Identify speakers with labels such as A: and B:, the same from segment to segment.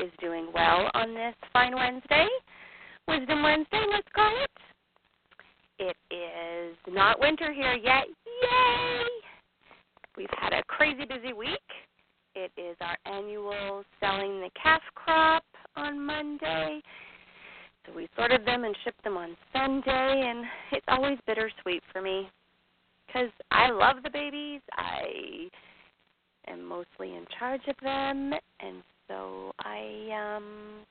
A: Is doing well on this fine Wednesday. Wisdom Wednesday, let's call it. It is not winter here yet. Yay! We've had a crazy busy week. It is our annual selling the calf crop on Monday. So we sorted them and shipped them on Sunday, and it's always bittersweet for me because I love the babies. I am mostly in charge of them, and so I um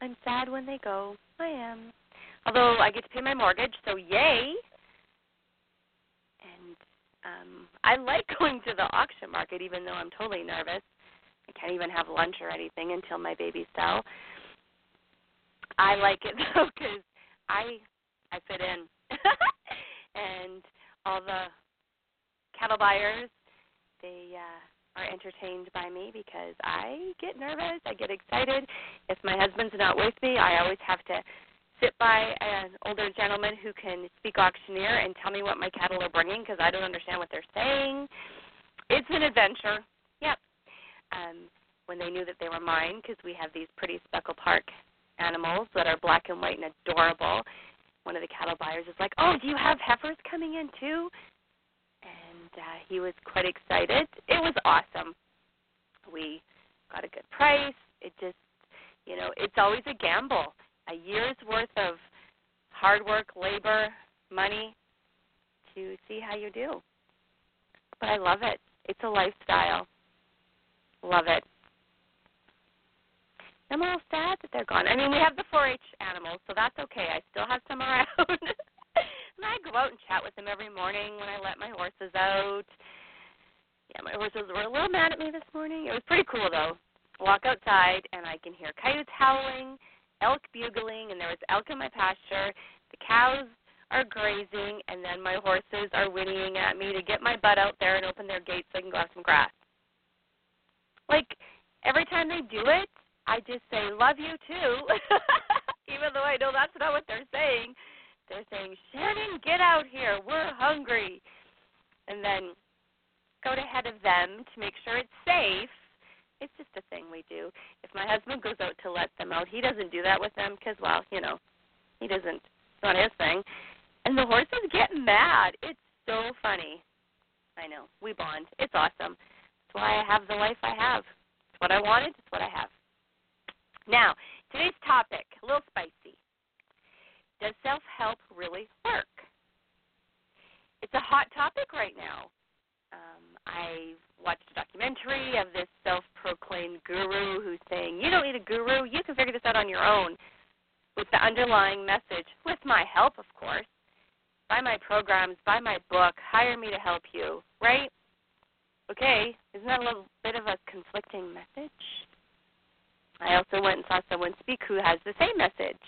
A: I'm sad when they go. I am. Although I get to pay my mortgage, so yay. And um I like going to the auction market even though I'm totally nervous. I can't even have lunch or anything until my babies sell. I like it though cuz I I fit in. and all the cattle buyers they uh, are entertained by me because I get nervous, I get excited. If my husband's not with me, I always have to sit by an older gentleman who can speak auctioneer and tell me what my cattle are bringing because I don't understand what they're saying. It's an adventure. Yep. Um, when they knew that they were mine, because we have these pretty speckle park animals that are black and white and adorable. One of the cattle buyers is like, "Oh, do you have heifers coming in too?" And uh, he was quite excited. It was awesome. We got a good price. It just, you know, it's always a gamble. A year's worth of hard work, labor, money to see how you do. But I love it. It's a lifestyle. Love it. I'm all sad that they're gone. I mean, we have the 4-H animals, so that's okay. I still have some around. and I go out and chat with them every morning when I let my horses out. Yeah, my horses were a little mad at me this morning. It was pretty cool though. Walk outside and I can hear coyotes howling, elk bugling, and there was elk in my pasture. The cows are grazing, and then my horses are whinnying at me to get my butt out there and open their gates so I can go have some grass. Like every time they do it, I just say, "Love you too," even though I know that's not what they're saying. They're saying, Shannon, get out here. We're hungry. And then go ahead of them to make sure it's safe. It's just a thing we do. If my husband goes out to let them out, he doesn't do that with them because, well, you know, he doesn't. It's not his thing. And the horses get mad. It's so funny. I know. We bond. It's awesome. That's why I have the life I have. It's what I wanted. It's what I have. Now, today's topic, a little spicy. Does self help really work? It's a hot topic right now. Um, I watched a documentary of this self proclaimed guru who's saying, You don't need a guru, you can figure this out on your own, with the underlying message, with my help, of course. Buy my programs, buy my book, hire me to help you, right? Okay, isn't that a little bit of a conflicting message? I also went and saw someone speak who has the same message.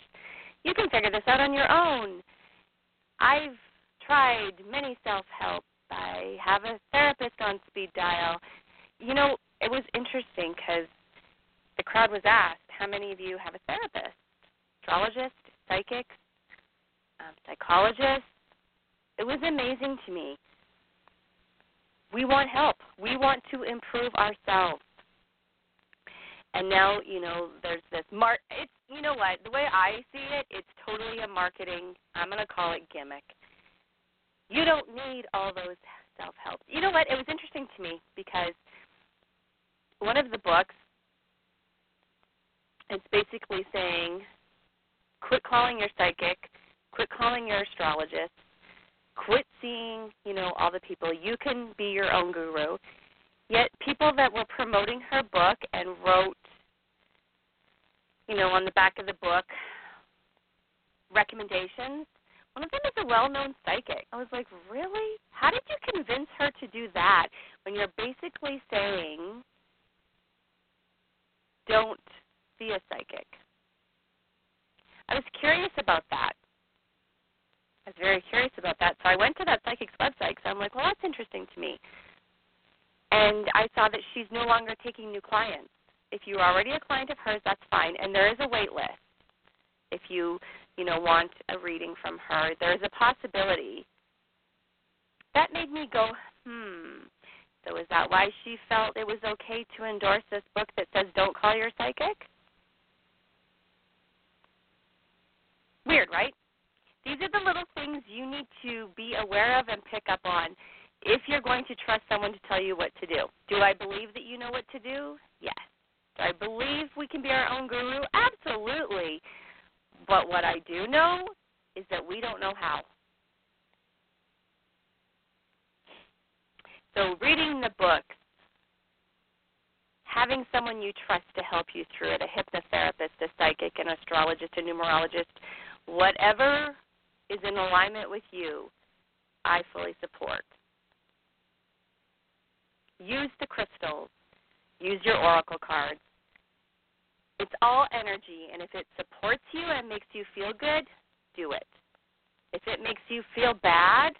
A: You can figure this out on your own. I've tried many self help. I have a therapist on speed dial. You know, it was interesting because the crowd was asked, how many of you have a therapist? Astrologist, psychics, um, psychologists. It was amazing to me. We want help. We want to improve ourselves and now you know there's this mar it's you know what the way i see it it's totally a marketing i'm going to call it gimmick. You don't need all those self help you know what it was interesting to me because one of the books it's basically saying quit calling your psychic quit calling your astrologist quit seeing you know all the people. You can be your own guru Yet people that were promoting her book and wrote, you know, on the back of the book recommendations One of them is a well-known psychic. I was like, really? How did you convince her to do that when you're basically saying, don't see a psychic? I was curious about that. I was very curious about that. So I went to that psychic's website because I'm like, well, that's interesting to me. And I saw that she's no longer taking new clients. If you're already a client of hers, that's fine. And there is a wait list. If you, you know, want a reading from her, there's a possibility. That made me go, hmm. So is that why she felt it was okay to endorse this book that says don't call your psychic? Weird, right? These are the little things you need to be aware of and pick up on if you're going to trust someone to tell you what to do. Do I believe that you know what to do? Yes. Do I believe we can be our own guru? Absolutely. But what I do know is that we don't know how. So, reading the books, having someone you trust to help you through it a hypnotherapist, a psychic, an astrologist, a numerologist whatever is in alignment with you, I fully support. Use the crystals, use your oracle cards. It's all energy, and if it supports you and makes you feel good, do it. If it makes you feel bad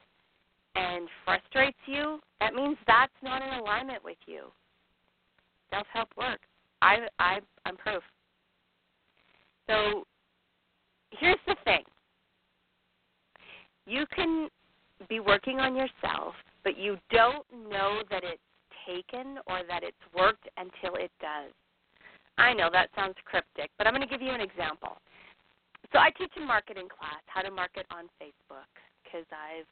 A: and frustrates you, that means that's not in alignment with you. Self help works. I, I, I'm proof. So here's the thing you can be working on yourself, but you don't know that it's taken or that it's worked until it does. I know that sounds cryptic, but I'm going to give you an example. So I teach a marketing class, how to market on Facebook, because I've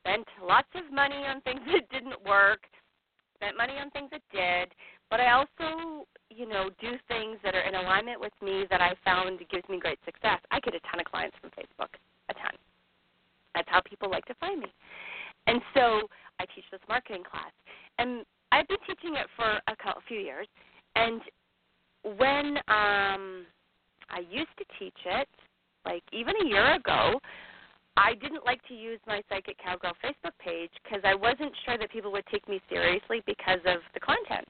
A: spent lots of money on things that didn't work, spent money on things that did, but I also, you know, do things that are in alignment with me that I found gives me great success. I get a ton of clients from Facebook, a ton. That's how people like to find me. And so I teach this marketing class, and I've been teaching it for a few years. And when um, I used to teach it, like even a year ago, I didn't like to use my Psychic Cowgirl Facebook page because I wasn't sure that people would take me seriously because of the content.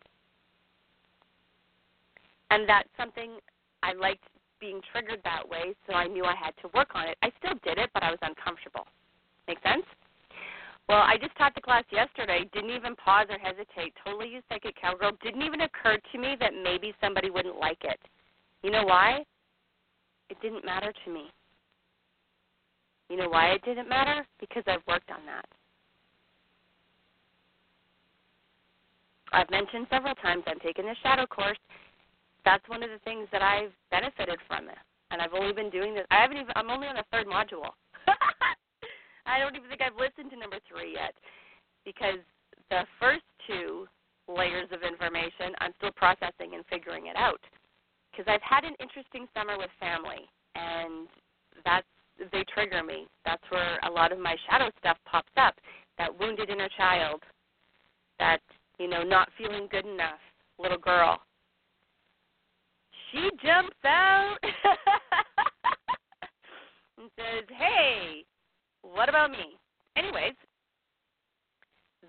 A: And that's something I liked being triggered that way, so I knew I had to work on it. I still did it, but I was uncomfortable. Make sense? Well, I just taught the class yesterday, didn't even pause or hesitate, totally used Psychic Cowgirl. Didn't even occur to me that maybe somebody wouldn't like it. You know why? It didn't matter to me. You know why it didn't matter? Because I've worked on that. I've mentioned several times I'm taking the shadow course. That's one of the things that I've benefited from it. And I've only been doing this I haven't even I'm only on the third module. I don't even think I've listened to number 3 yet because the first two layers of information I'm still processing and figuring it out. Because I've had an interesting summer with family and that's they trigger me. That's where a lot of my shadow stuff pops up. That wounded inner child, that, you know, not feeling good enough little girl. She jumps out and says, Hey, what about me? Anyways,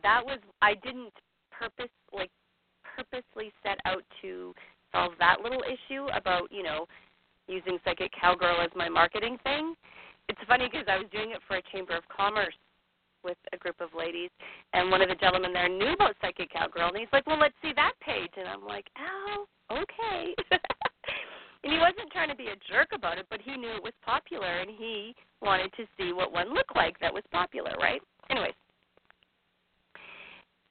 A: that was I didn't purpose like purposely set out to solve that little issue about, you know, using Psychic Cowgirl as my marketing thing. It's funny because I was doing it for a Chamber of Commerce with a group of ladies, and one of the gentlemen there knew about Psychic Cowgirl, and he's like, "Well, let's see that page," and I'm like, "Oh, okay." and he wasn't trying to be a jerk about it, but he knew it was popular, and he wanted to see what one looked like that was popular, right? Anyways,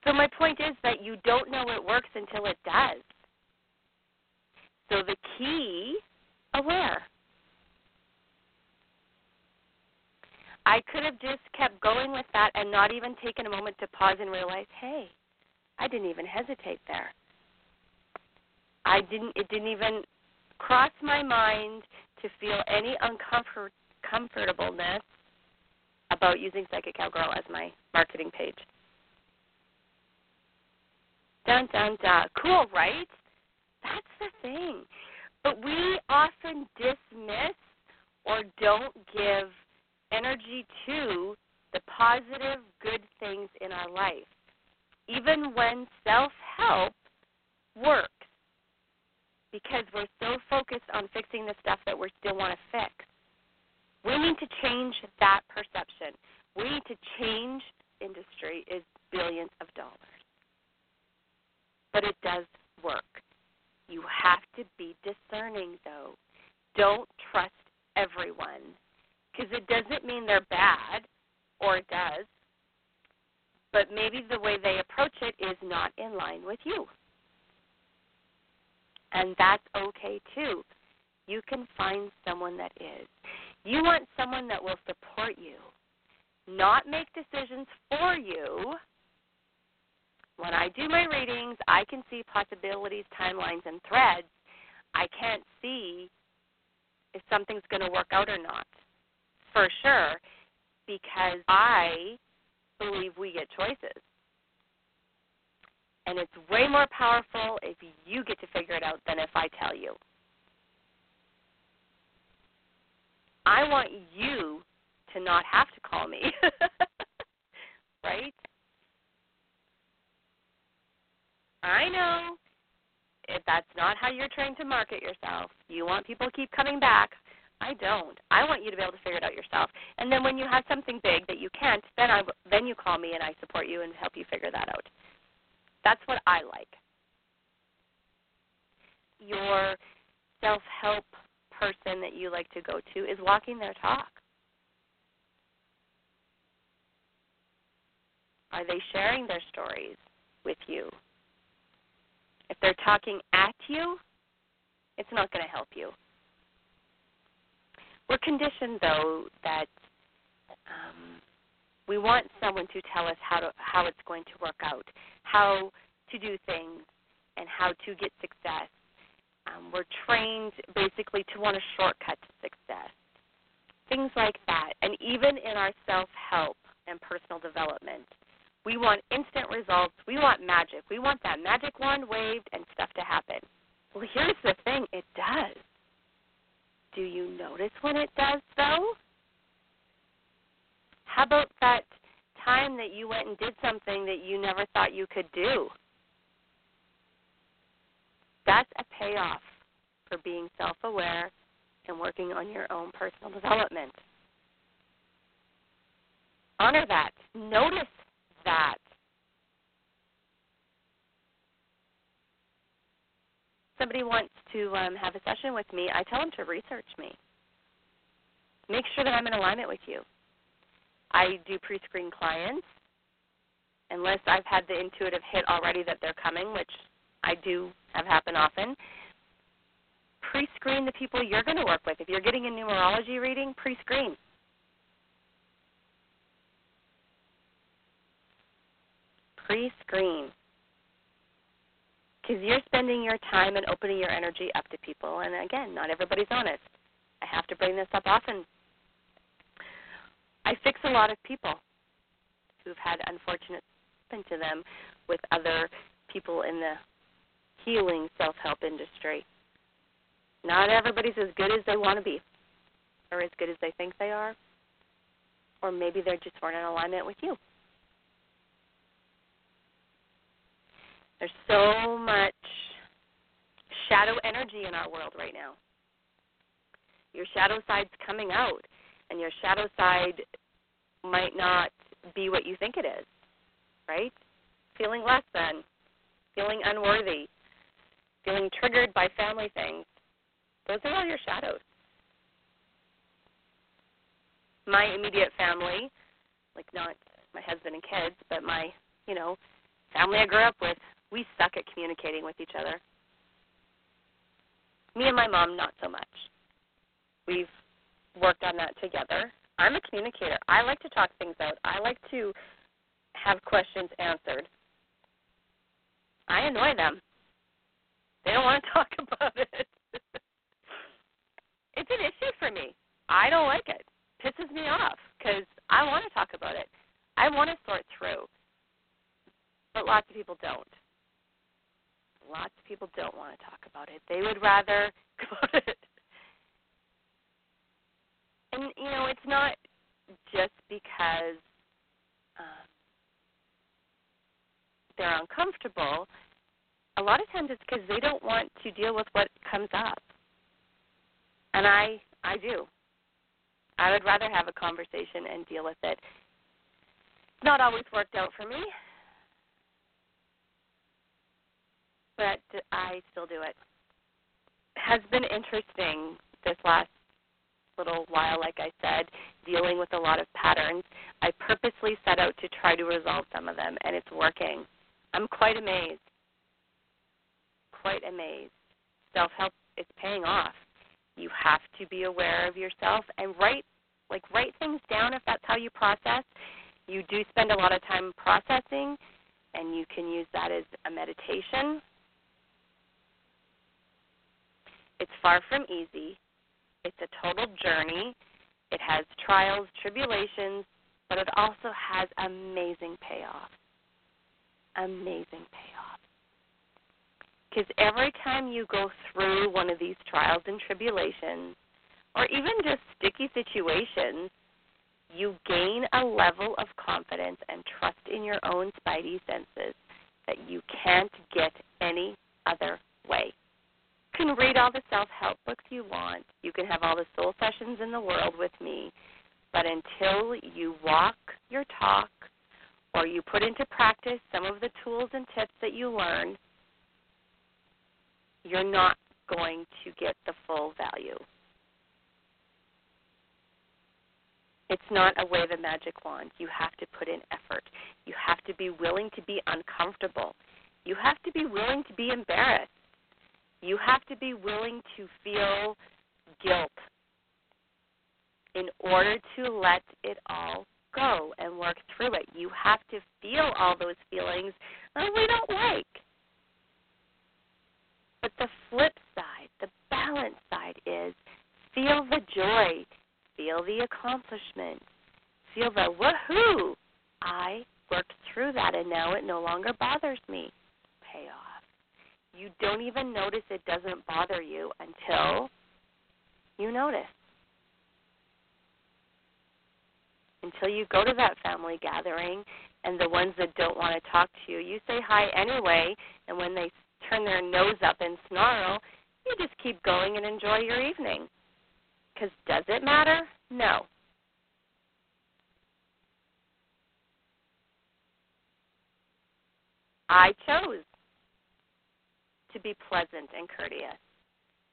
A: so my point is that you don't know it works until it does. So the key, aware. I could have just kept going with that and not even taken a moment to pause and realize, hey, I didn't even hesitate there. I didn't it didn't even cross my mind to feel any uncomfort comfortableness about using Psychic Cowgirl as my marketing page. Dun dun dun. Cool, right? That's the thing. But we often dismiss or don't give energy to the positive, good things in our life, even when self help works. Because we're so focused on fixing the stuff that we still want to fix. We need to change that perception. We need to change industry is billions of dollars. But it does work. You have to be discerning, though. Don't trust everyone because it doesn't mean they're bad, or it does, but maybe the way they approach it is not in line with you. And that's okay too. You can find someone that is. You want someone that will support you, not make decisions for you. When I do my readings, I can see possibilities, timelines, and threads. I can't see if something's going to work out or not, for sure, because I believe we get choices. And it's way more powerful if you get to figure it out than if I tell you. I want you to not have to call me. right? I know if that's not how you're trained to market yourself. You want people to keep coming back. I don't. I want you to be able to figure it out yourself. And then when you have something big that you can't, then I then you call me and I support you and help you figure that out. That's what I like. Your self-help person that you like to go to is walking their talk. Are they sharing their stories with you? If they're talking at you, it's not going to help you. We're conditioned, though, that um, we want someone to tell us how to how it's going to work out, how to do things, and how to get success. Um, we're trained basically to want a shortcut to success, things like that. And even in our self help and personal development, we want instant results. We want magic. We want that magic wand waved and stuff to happen. Well, here's the thing it does. Do you notice when it does, though? How about that time that you went and did something that you never thought you could do? That's a payoff for being self aware and working on your own personal development. Honor that. Notice that. Somebody wants to um, have a session with me, I tell them to research me. Make sure that I'm in alignment with you. I do pre screen clients unless I've had the intuitive hit already that they're coming, which I do have happen often. Pre screen the people you're going to work with. If you're getting a numerology reading, pre screen. Pre screen. Because you're spending your time and opening your energy up to people. And again, not everybody's honest. I have to bring this up often. I fix a lot of people who've had unfortunate happen to them with other people in the healing self help industry. Not everybody's as good as they want to be, or as good as they think they are, or maybe they just weren't in alignment with you. There's so much shadow energy in our world right now. Your shadow side's coming out, and your shadow side might not be what you think it is, right? Feeling less than, feeling unworthy, feeling triggered by family things. Those are all your shadows. My immediate family, like not my husband and kids, but my, you know, family I grew up with, we suck at communicating with each other. Me and my mom, not so much. We've worked on that together. I'm a communicator. I like to talk things out. I like to have questions answered. I annoy them. They don't want to talk about it. it's an issue for me. I don't like it. Pisses me off because I want to talk about it. I want to sort through. But lots of people don't. Lots of people don't want to talk about it. They would rather go it. And you know, it's not just because um, they're uncomfortable, a lot of times it's because they don't want to deal with what comes up. And I I do. I would rather have a conversation and deal with it. Not always worked out for me, but I still do it. Has been interesting this last little while, like I said, dealing with a lot of patterns. I purposely set out to try to resolve some of them, and it's working. I'm quite amazed. Quite amazed. Self help is paying off. You have to be aware of yourself and write like write things down if that's how you process. You do spend a lot of time processing and you can use that as a meditation. It's far from easy. It's a total journey. It has trials, tribulations, but it also has amazing payoff. Amazing payoff. Because every time you go through one of these trials and tribulations, or even just sticky situations, you gain a level of confidence and trust in your own spidey senses that you can't get any other way You can read all the self help books you want. You can have all the soul sessions in the world with me. But until you walk your talk or you put into practice some of the tools and tips that you learn, you're not going to get the full value. It's not a wave a magic wand. You have to put in effort. You have to be willing to be uncomfortable. You have to be willing to be embarrassed. You have to be willing to feel guilt in order to let it all go and work through it. You have to feel all those feelings that we don't like. But the flip side, the balance side is feel the joy, feel the accomplishment, feel the woohoo. I worked through that and now it no longer bothers me. Pay off you don't even notice it doesn't bother you until you notice. Until you go to that family gathering and the ones that don't want to talk to you, you say hi anyway, and when they turn their nose up and snarl, you just keep going and enjoy your evening. Because does it matter? No. I chose to be pleasant and courteous.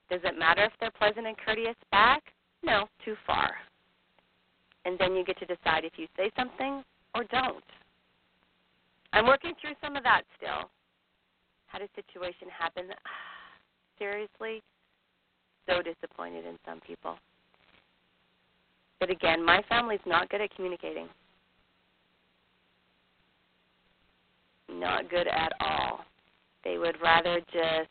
A: Does it matter if they're pleasant and courteous back? No, too far. And then you get to decide if you say something or don't. I'm working through some of that still. Had a situation happen. Seriously, so disappointed in some people. But again, my family's not good at communicating. Not good at all. They would rather just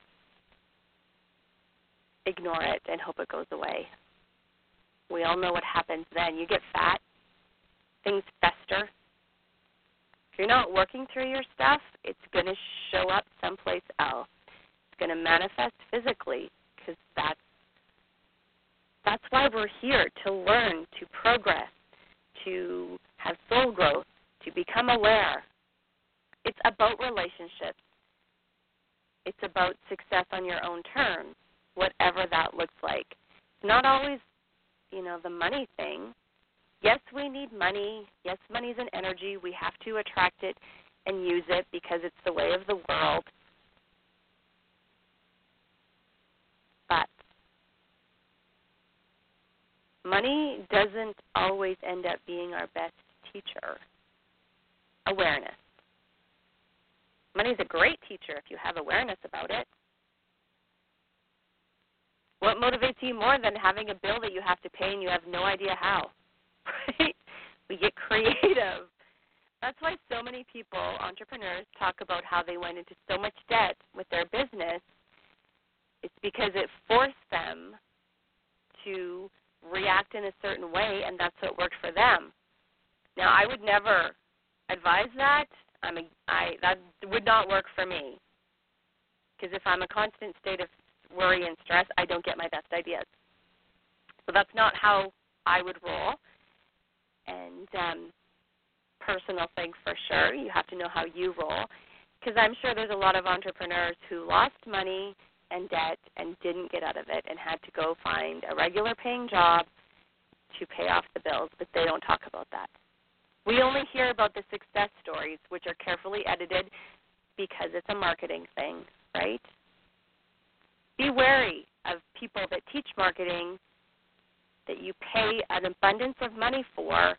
A: ignore it and hope it goes away. We all know what happens then. You get fat, things fester. If you're not working through your stuff, it's going to show up someplace else. It's going to manifest physically because that's that's why we're here to learn, to progress, to have soul growth, to become aware. It's about relationships. It's about success on your own terms, whatever that looks like. It's not always, you know, the money thing. Yes, we need money. Yes, money is an energy. We have to attract it and use it because it's the way of the world. But money doesn't always end up being our best teacher. Awareness. Money is a great teacher if you have awareness about it. What motivates you more than having a bill that you have to pay and you have no idea how? Right? We get creative. That's why so many people, entrepreneurs, talk about how they went into so much debt with their business. It's because it forced them to react in a certain way, and that's what worked for them. Now, I would never advise that. I'm a, I that would not work for me. Because if I'm a constant state of worry and stress, I don't get my best ideas. So that's not how I would roll. And um, personal thing for sure. You have to know how you roll because I'm sure there's a lot of entrepreneurs who lost money and debt and didn't get out of it and had to go find a regular paying job to pay off the bills, but they don't talk about that. We only hear about the success stories, which are carefully edited because it's a marketing thing, right? Be wary of people that teach marketing that you pay an abundance of money for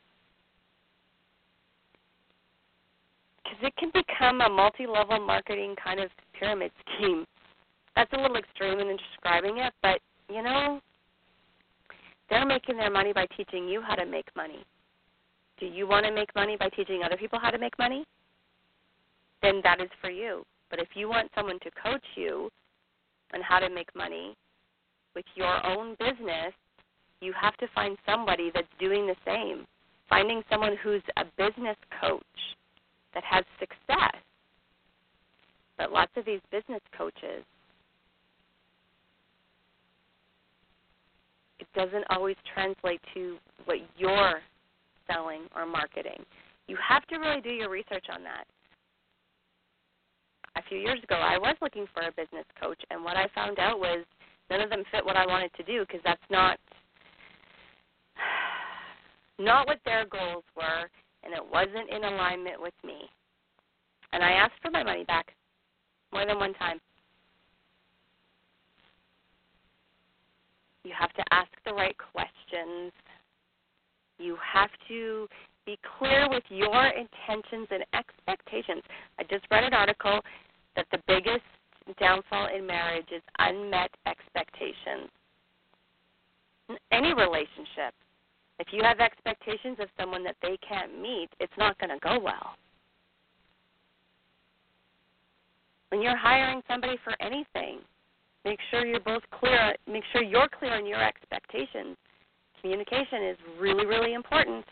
A: because it can become a multi-level marketing kind of pyramid scheme. That's a little extreme in describing it, but you know, they're making their money by teaching you how to make money. Do you want to make money by teaching other people how to make money? Then that is for you. But if you want someone to coach you on how to make money with your own business, you have to find somebody that's doing the same. Finding someone who's a business coach that has success. But lots of these business coaches, it doesn't always translate to what you're selling or marketing. You have to really do your research on that. A few years ago, I was looking for a business coach, and what I found out was none of them fit what I wanted to do because that's not not what their goals were, and it wasn't in alignment with me. And I asked for my money back more than one time. You have to ask the right questions. You have to be clear with your intentions and expectations. I just read an article that the biggest downfall in marriage is unmet expectations. In any relationship, if you have expectations of someone that they can't meet, it's not going to go well. When you're hiring somebody for anything, make sure you're both clear, make sure you're clear on your expectations. Communication is really, really important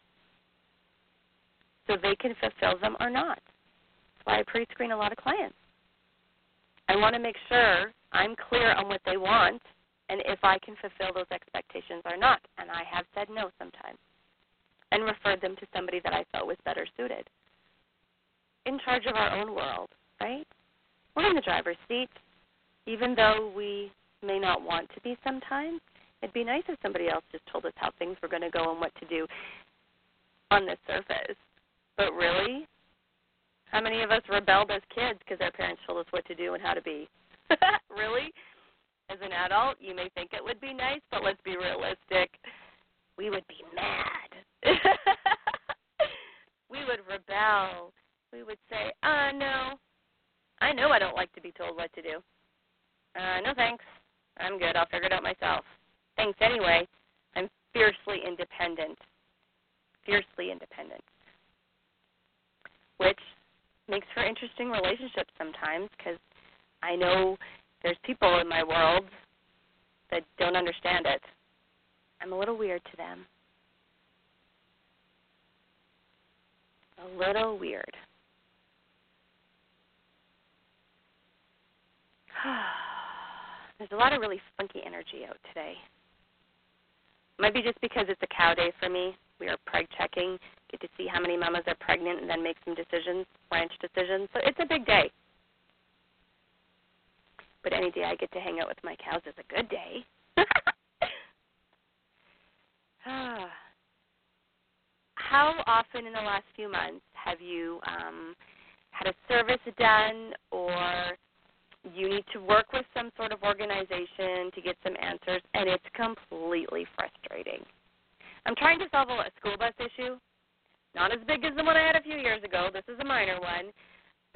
A: so they can fulfill them or not. That's why I pre screen a lot of clients. I want to make sure I'm clear on what they want and if I can fulfill those expectations or not. And I have said no sometimes and referred them to somebody that I felt was better suited. In charge of our own world, right? We're in the driver's seat, even though we may not want to be sometimes. It'd be nice if somebody else just told us how things were going to go and what to do on the surface. But really, how many of us rebelled as kids because our parents told us what to do and how to be? really? As an adult, you may think it would be nice, but let's be realistic. We would be mad. we would rebel. We would say, uh, no. I know I don't like to be told what to do. Uh, no thanks. I'm good. I'll figure it out myself. Thanks anyway. I'm fiercely independent. Fiercely independent. Which makes for interesting relationships sometimes because I know there's people in my world that don't understand it. I'm a little weird to them. A little weird. There's a lot of really funky energy out today. Might be just because it's a cow day for me. We are preg checking, get to see how many mamas are pregnant, and then make some decisions, ranch decisions. So it's a big day. But any day I get to hang out with my cows is a good day. How often in the last few months have you um, had a service done or you need to work with some sort of organization to get some answers and it's completely frustrating? I'm trying to solve a school bus issue. Not as big as the one I had a few years ago. This is a minor one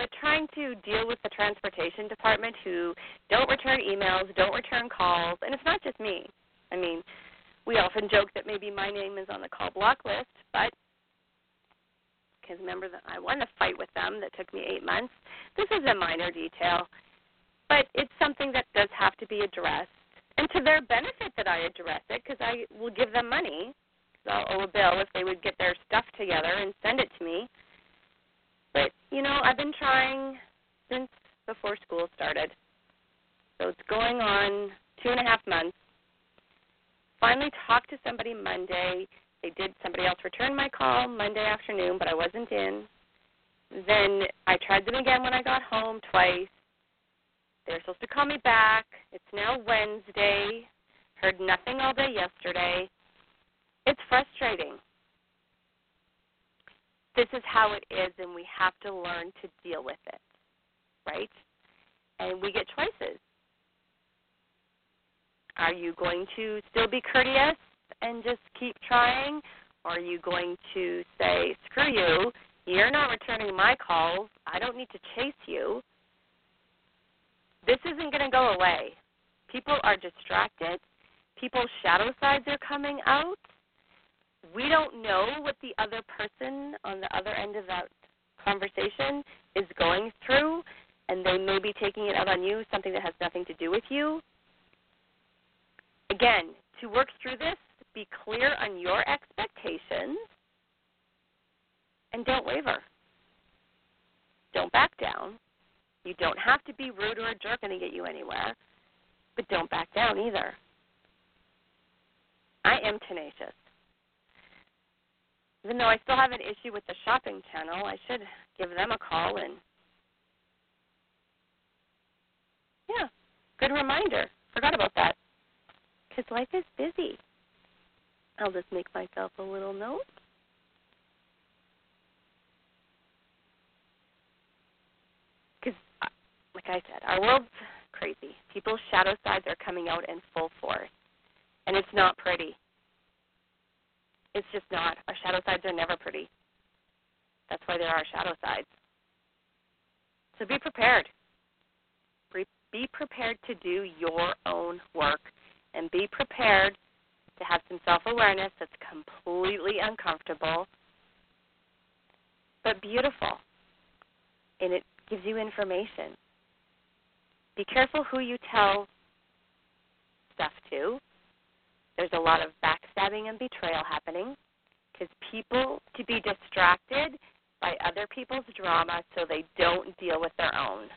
A: but trying to deal with the transportation department who don't return emails, don't return calls, and it's not just me. I mean, we often joke that maybe my name is on the call block list, but because remember that I won a fight with them that took me eight months. This is a minor detail, but it's something that does have to be addressed, and to their benefit that I address it because I will give them money. So I'll owe a bill if they would get their stuff together and send it to me. But, you know, I've been trying since before school started. So it's going on two and a half months. Finally talked to somebody Monday they did somebody else returned my call Monday afternoon, but I wasn't in. Then I tried them again when I got home twice. They're supposed to call me back. It's now Wednesday. Heard nothing all day yesterday. It's frustrating. This is how it is, and we have to learn to deal with it, right? And we get choices. Are you going to still be courteous and just keep trying? Or are you going to say, screw you, you're not returning my calls, I don't need to chase you? This isn't going to go away. People are distracted, people's shadow sides are coming out. We don't know what the other person on the other end of that conversation is going through, and they may be taking it out on you, something that has nothing to do with you. Again, to work through this, be clear on your expectations and don't waver. Don't back down. You don't have to be rude or a jerk and get you anywhere, but don't back down either. I am tenacious. Even though I still have an issue with the shopping channel, I should give them a call and yeah, good reminder. Forgot about that because life is busy. I'll just make myself a little note. Because, uh, like I said, our world's crazy. People's shadow sides are coming out in full force, and it's not pretty. It's just not. Our shadow sides are never pretty. That's why there are shadow sides. So be prepared. Be prepared to do your own work and be prepared to have some self awareness that's completely uncomfortable but beautiful. And it gives you information. Be careful who you tell stuff to. There's a lot of backstabbing and betrayal happening because people to be distracted by other people's drama so they don't deal with their own.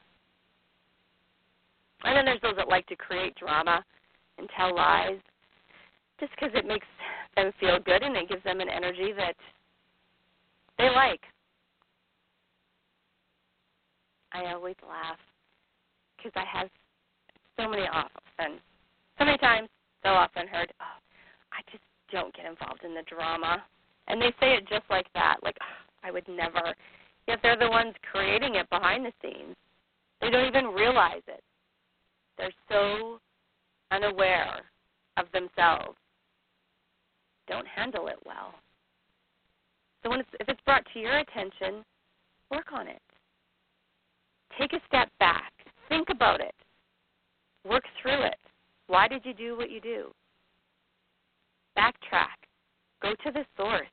A: And then there's those that like to create drama and tell lies just because it makes them feel good and it gives them an energy that they like. I always laugh because I have so many often, so many times, so often heard, oh, I just don't get involved in the drama. And they say it just like that, like, oh, I would never. Yet they're the ones creating it behind the scenes. They don't even realize it. They're so unaware of themselves don't handle it well. So when it's, if it's brought to your attention, work on it. Take a step back. Think about it. Work through it. Why did you do what you do? Backtrack. Go to the source.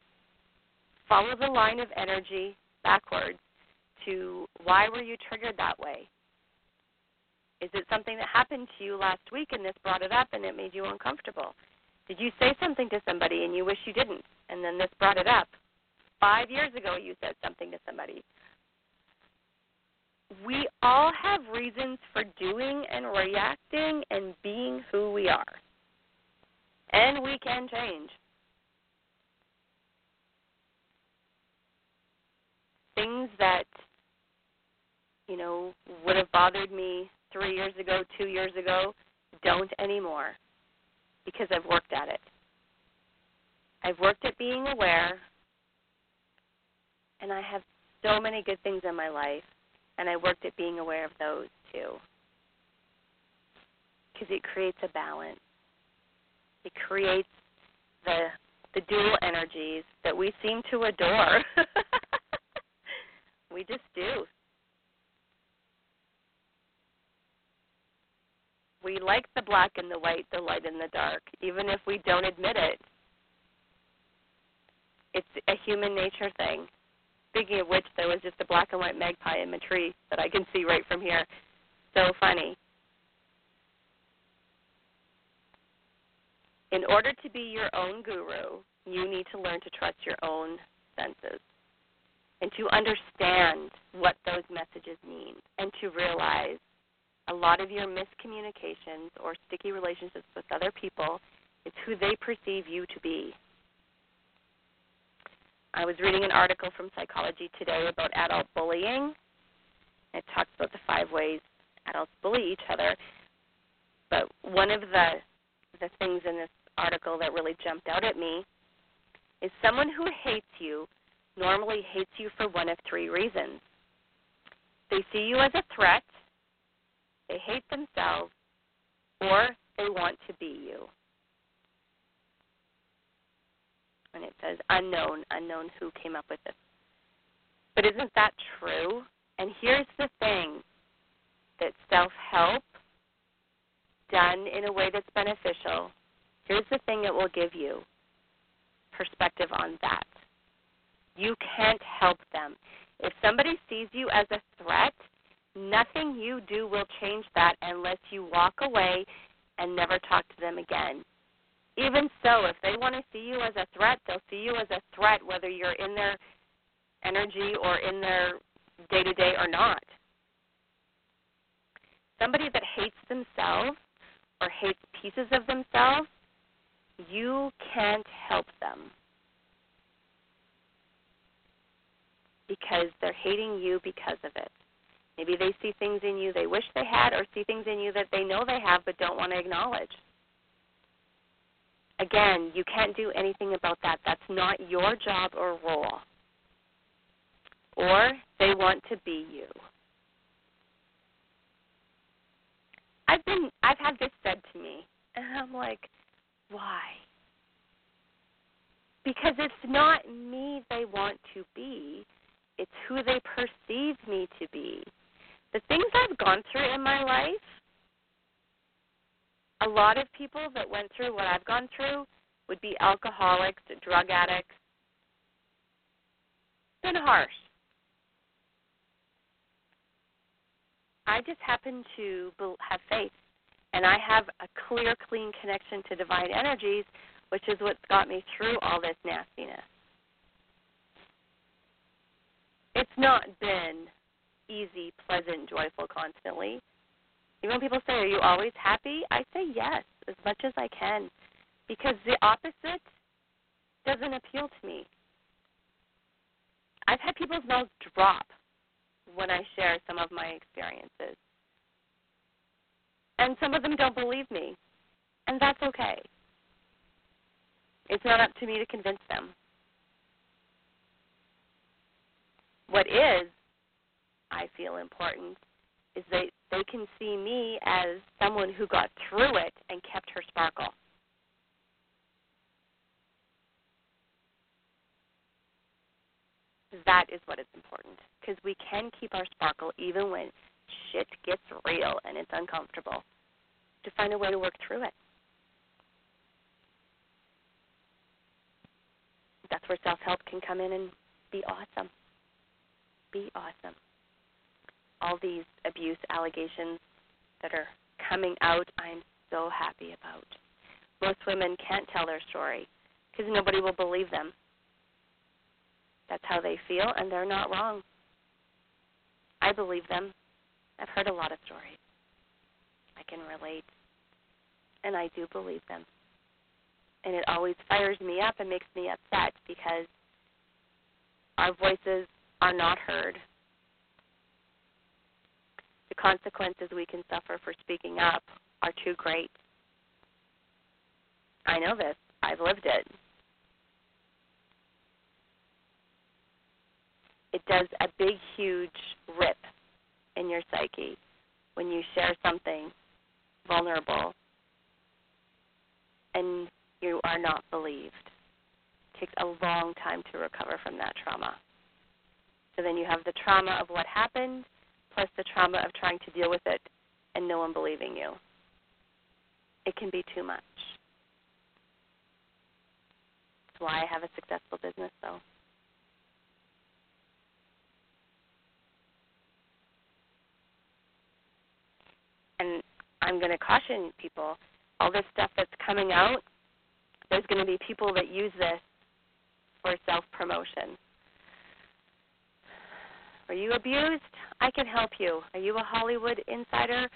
A: Follow the line of energy backwards to why were you triggered that way? Is it something that happened to you last week and this brought it up and it made you uncomfortable? Did you say something to somebody and you wish you didn't and then this brought it up? Five years ago you said something to somebody. We all have reasons for doing and reacting and being who we are. And we can change. Things that, you know, would have bothered me three years ago, two years ago, don't anymore because I've worked at it. I've worked at being aware, and I have so many good things in my life, and I worked at being aware of those too. Because it creates a balance. It creates the the dual energies that we seem to adore. we just do. we like the black and the white, the light and the dark, even if we don't admit it. It's a human nature thing. Speaking of which, there was just a black and white magpie in my tree that I can see right from here. So funny. In order to be your own guru, you need to learn to trust your own senses and to understand what those messages mean and to realize a lot of your miscommunications or sticky relationships with other people is who they perceive you to be. I was reading an article from Psychology Today about adult bullying. It talks about the five ways adults bully each other. But one of the the things in this article that really jumped out at me is someone who hates you normally hates you for one of three reasons. They see you as a threat, they hate themselves, or they want to be you. And it says unknown, unknown who came up with this. But isn't that true? And here's the thing that self help done in a way that's beneficial, here's the thing it will give you perspective on that. You can't help them. If somebody sees you as a threat, nothing you do will change that unless you walk away and never talk to them again. Even so, if they want to see you as a threat, they'll see you as a threat whether you're in their energy or in their day to day or not. Somebody that hates themselves or hates pieces of themselves, you can't help them. Because they're hating you because of it. Maybe they see things in you they wish they had, or see things in you that they know they have but don't want to acknowledge. Again, you can't do anything about that. That's not your job or role. Or they want to be you. I've been I've had this said to me and I'm like, why? Because it's not me they want to be, it's who they perceive me to be. The things I've gone through in my life, a lot of people that went through what I've gone through would be alcoholics, drug addicts. It's been harsh. I just happen to have faith, and I have a clear, clean connection to divine energies, which is what's got me through all this nastiness. It's not been easy, pleasant, joyful constantly. Even when people say, Are you always happy? I say yes, as much as I can, because the opposite doesn't appeal to me. I've had people's mouths drop when I share some of my experiences. And some of them don't believe me, and that's okay. It's not up to me to convince them. What is, I feel important, is that they can see me as someone who got through it and kept her sparkle. That is what is important because we can keep our sparkle even when shit gets real and it's uncomfortable to find a way to work through it. That's where self help can come in and be awesome. Be awesome. All these abuse allegations that are coming out, I'm so happy about. Most women can't tell their story because nobody will believe them. That's how they feel, and they're not wrong. I believe them. I've heard a lot of stories. I can relate. And I do believe them. And it always fires me up and makes me upset because our voices are not heard. The consequences we can suffer for speaking up are too great. I know this. I've lived it. it does a big, huge rip in your psyche when you share something vulnerable and you are not believed. It takes a long time to recover from that trauma. So then you have the trauma of what happened plus the trauma of trying to deal with it and no one believing you. It can be too much. That's why I have a successful business, though. and I'm going to caution people all this stuff that's coming out, there's going to be people that use this for self promotion. Are you abused? I can help you. Are you a Hollywood insider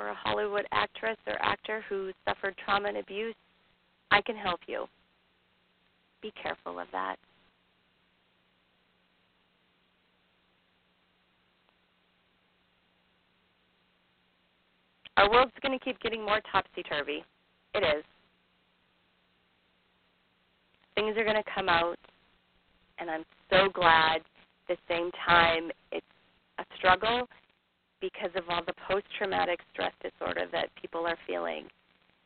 A: or a Hollywood actress or actor who suffered trauma and abuse? I can help you. Be careful of that. Our world's going to keep getting more topsy turvy. It is. Things are going to come out, and I'm so glad the same time, it's a struggle because of all the post traumatic stress disorder that people are feeling.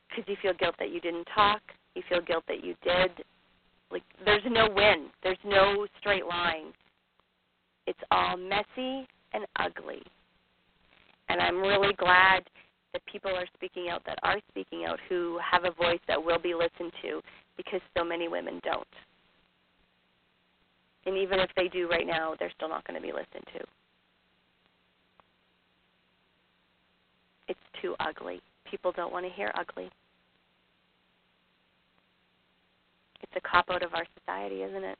A: Because you feel guilt that you didn't talk, you feel guilt that you did. Like, there's no win, there's no straight line. It's all messy and ugly. And I'm really glad that people are speaking out, that are speaking out, who have a voice that will be listened to because so many women don't. And even if they do right now, they're still not going to be listened to. It's too ugly. People don't want to hear ugly. It's a cop out of our society, isn't it?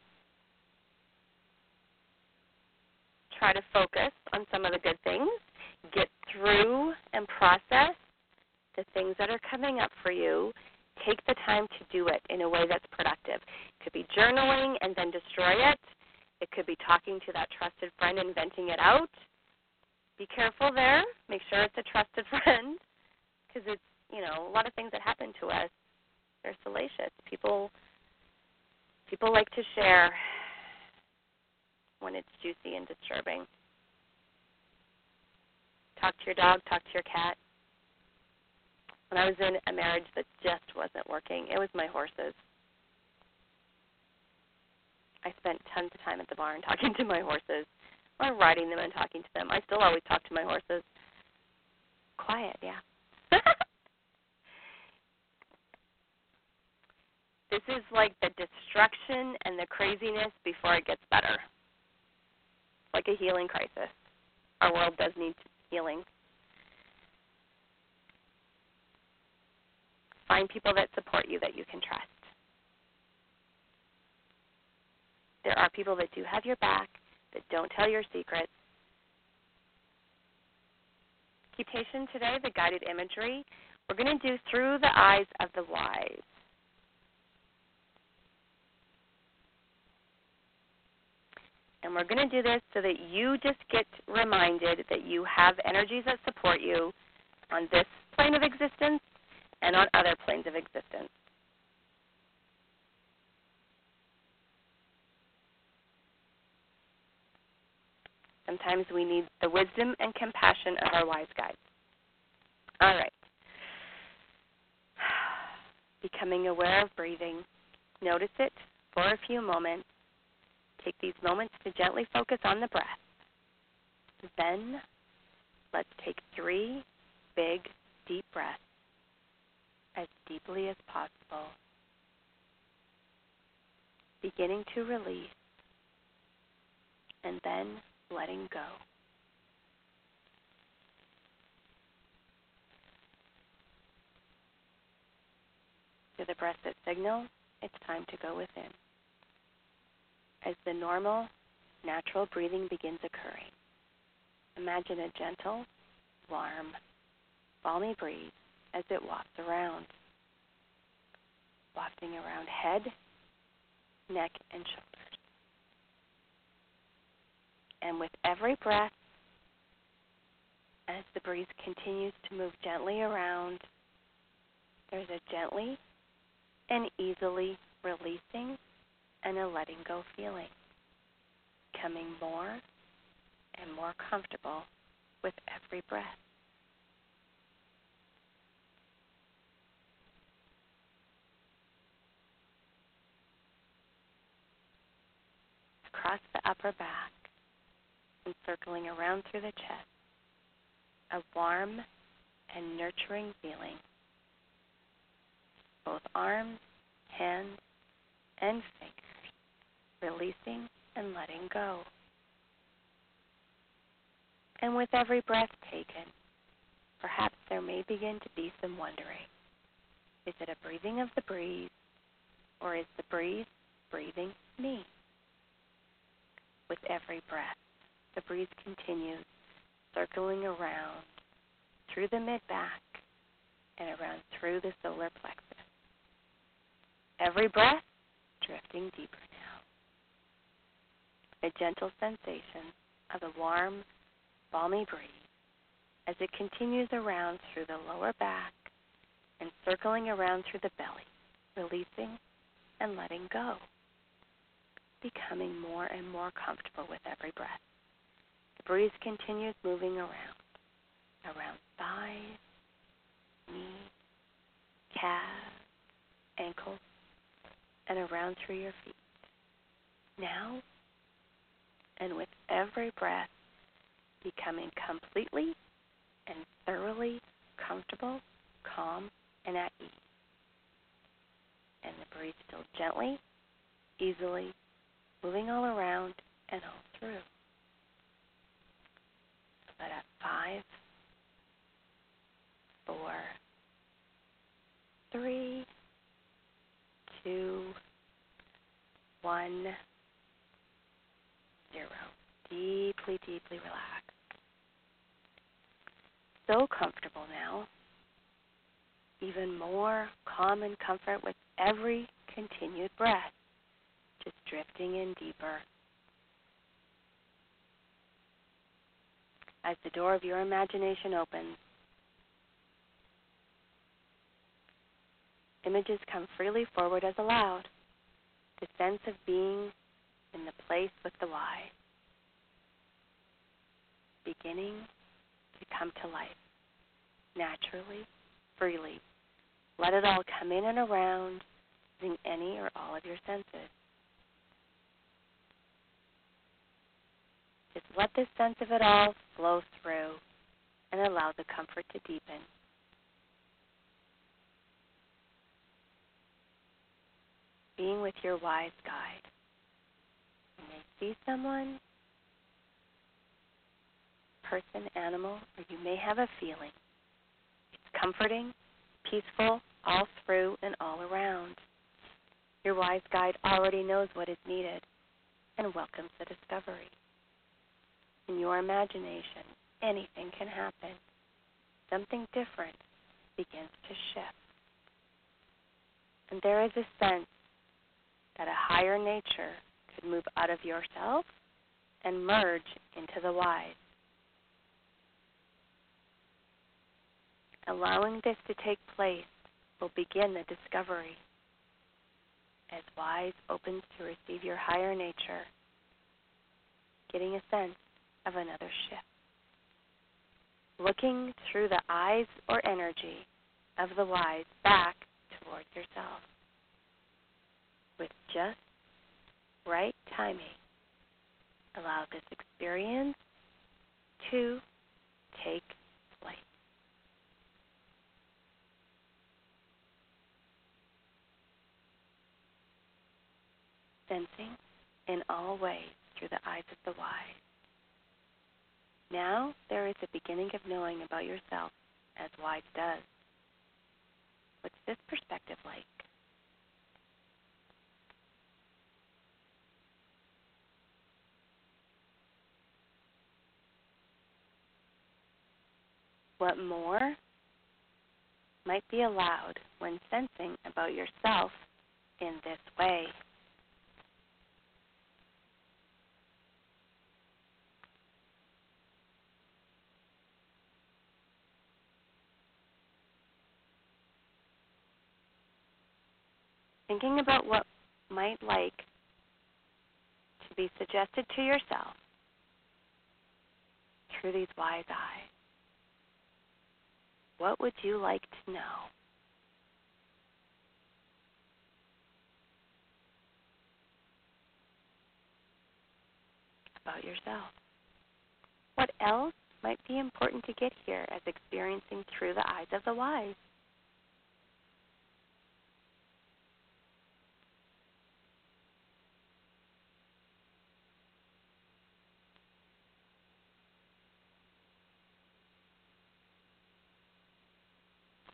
A: Try to focus on some of the good things get through and process the things that are coming up for you, take the time to do it in a way that's productive. It could be journaling and then destroy it. It could be talking to that trusted friend and venting it out. Be careful there. Make sure it's a trusted friend because it's, you know, a lot of things that happen to us, they're salacious. People people like to share when it's juicy and disturbing. Talk to your dog, talk to your cat. When I was in a marriage that just wasn't working, it was my horses. I spent tons of time at the barn talking to my horses, or riding them and talking to them. I still always talk to my horses. Quiet, yeah. this is like the destruction and the craziness before it gets better. Like a healing crisis. Our world does need healing. Find people that support you that you can trust. There are people that do have your back, that don't tell your secrets. Patient today, the guided imagery. We're going to do through the eyes of the wise. And we're going to do this so that you just get reminded that you have energies that support you on this plane of existence and on other planes of existence. Sometimes we need the wisdom and compassion of our wise guides. All right. Becoming aware of breathing. Notice it for a few moments Take these moments to gently focus on the breath. Then let's take three big, deep breaths as deeply as possible, beginning to release and then letting go. To the breath that signals it's time to go within as the normal, natural breathing begins occurring. Imagine a gentle, warm, balmy breeze as it wafts around, wafting around head, neck, and shoulders. And with every breath, as the breeze continues to move gently around, there's a gently and easily releasing and a letting go feeling, becoming more and more comfortable with every breath. Across the upper back and circling around through the chest, a warm and nurturing feeling. Both arms, hands, and fingers releasing and letting go. And with every breath taken, perhaps there may begin to be some wondering. Is it a breathing of the breeze, or is the breeze breathing me? With every breath, the breeze continues circling around through the mid back and around through the solar plexus. Every breath drifting deeper now. a gentle sensation of the warm, balmy breeze as it continues around through the lower back and circling around through the belly, releasing and letting go, becoming more and more comfortable with every breath. The breeze continues moving around, around thighs, knees, calves, ankles, and around through your feet. Now, and with every breath, becoming completely and thoroughly comfortable, calm, and at ease. And the breeze still gently, easily, moving all around and all through. So that at five, four, three, two, one, zero. Deeply, deeply relaxed. So comfortable now. Even more calm and comfort with every continued breath. Just drifting in deeper. As the door of your imagination opens, images come freely forward as allowed. The sense of being in the place with the why, beginning to come to life naturally, freely. Let it all come in and around using any or all of your senses. Just let this sense of it all flow through and allow the comfort to deepen. Being with your wise guide. You may see someone, person, animal, or you may have a feeling. It's comforting, peaceful, all through and all around. Your wise guide already knows what is needed and welcomes the discovery. In your imagination, anything can happen. Something different begins to shift. And there is a sense that a higher nature could move out of yourself and merge into the wise. Allowing this to take place will begin the discovery as wise opens to receive your higher nature, getting a sense of another shift. Looking through the eyes or energy of the wise back towards yourself with just right timing. Allow this experience to take place. Sensing in all ways through the eyes of the wise. Now there is a beginning of knowing about yourself as wise does. What's this perspective like? what more might be allowed when sensing about yourself in this way. Thinking about what might like to be suggested to yourself through these wise eyes. What would you like to know? About yourself. What else might be important to get here as experiencing through the eyes of the wise?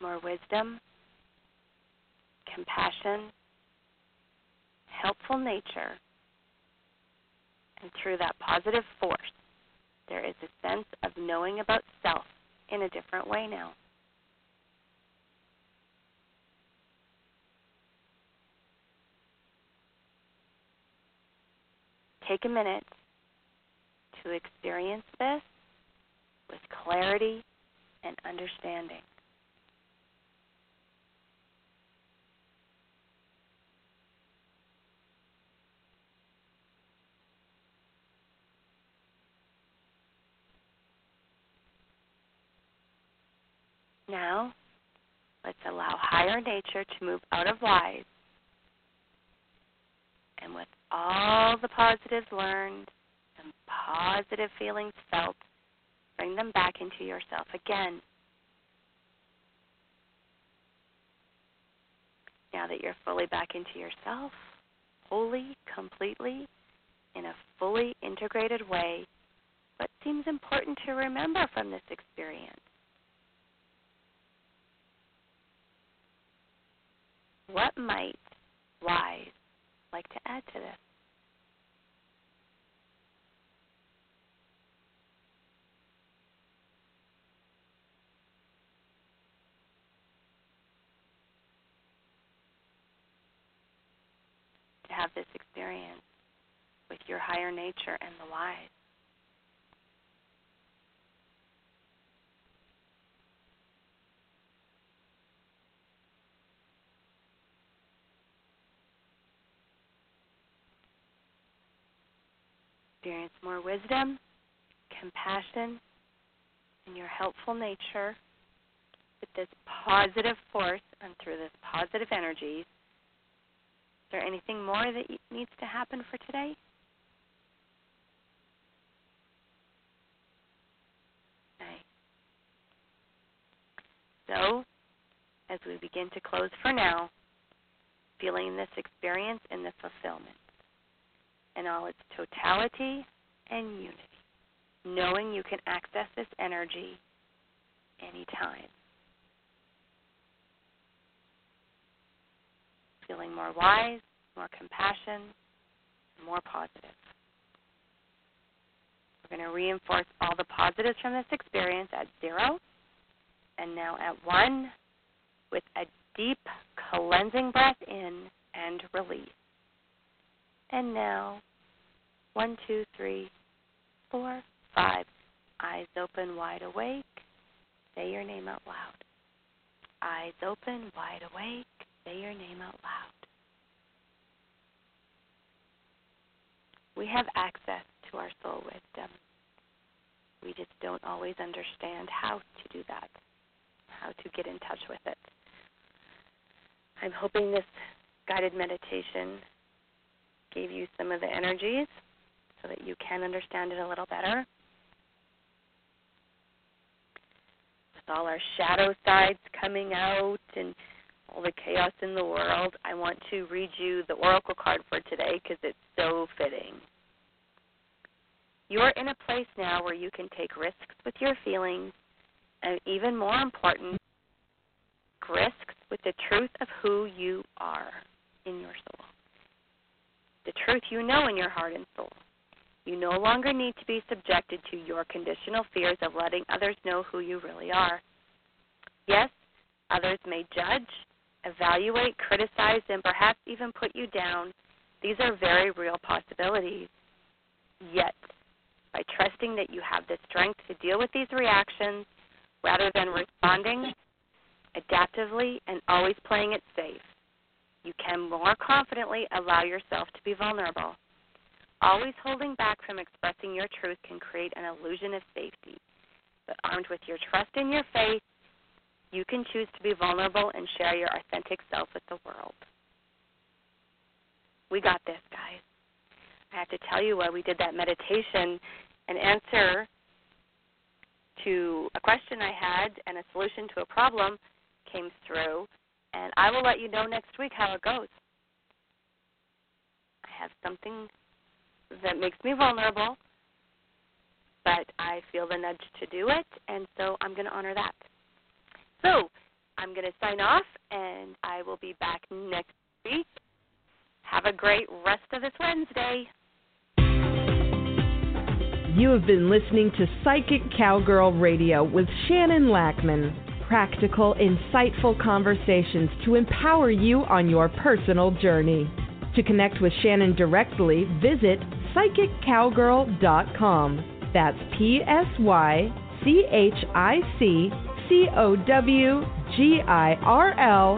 A: More wisdom, compassion, helpful nature, and through that positive force, there is a sense of knowing about self in a different way now. Take a minute to experience this with clarity and understanding. Now, let's allow higher nature to move out of wise. And with all the positives learned and positive feelings felt, bring them back into yourself again. Now that you're fully back into yourself, wholly, completely, in a fully integrated way, what seems important to remember from this experience? What might wise like to add to this? To have this experience with your higher nature and the wise. Experience more wisdom, compassion, and your helpful nature with this positive force and through this positive energy. Is there anything more that needs to happen for today? Okay. So, as we begin to close for now, feeling this experience and the fulfillment in all its totality and unity, knowing you can access this energy anytime. Feeling more wise, more compassion, more positive. We're going to reinforce all the positives from this experience at zero and now at one with a deep cleansing breath in and release. And now one, two, three, four, five. Eyes open, wide awake. Say your name out loud. Eyes open, wide awake. Say your name out loud. We have access to our soul wisdom. We just don't always understand how to do that, how to get in touch with it. I'm hoping this guided meditation gave you some of the energies so that you can understand it a little better. With all our shadow sides coming out and all the chaos in the world, I want to read you the oracle card for today because it's so fitting. You're in a place now where you can take risks with your feelings, and even more important, risks with the truth of who you are in your soul. The truth you know in your heart and soul. You no longer need to be subjected to your conditional fears of letting others know who you really are. Yes, others may judge, evaluate, criticize, and perhaps even put you down. These are very real possibilities. Yet, by trusting that you have the strength to deal with these reactions rather than responding adaptively and always playing it safe, you can more confidently allow yourself to be vulnerable. Always holding back from expressing your truth can create an illusion of safety. But armed with your trust in your faith, you can choose to be vulnerable and share your authentic self with the world. We got this, guys. I have to tell you, why we did that meditation, an answer to a question I had and a solution to a problem came through, and I will let you know next week how it goes. I have something that makes me vulnerable, but I feel the nudge to do it, and so I'm going to honor that. So I'm going to sign off, and I will be back next week. Have a great rest of this Wednesday.
B: You have been listening to Psychic Cowgirl Radio with Shannon Lackman. Practical, insightful conversations to empower you on your personal journey. To connect with Shannon directly, visit psychiccowgirl.com. That's P S Y C H I C C O W G I R L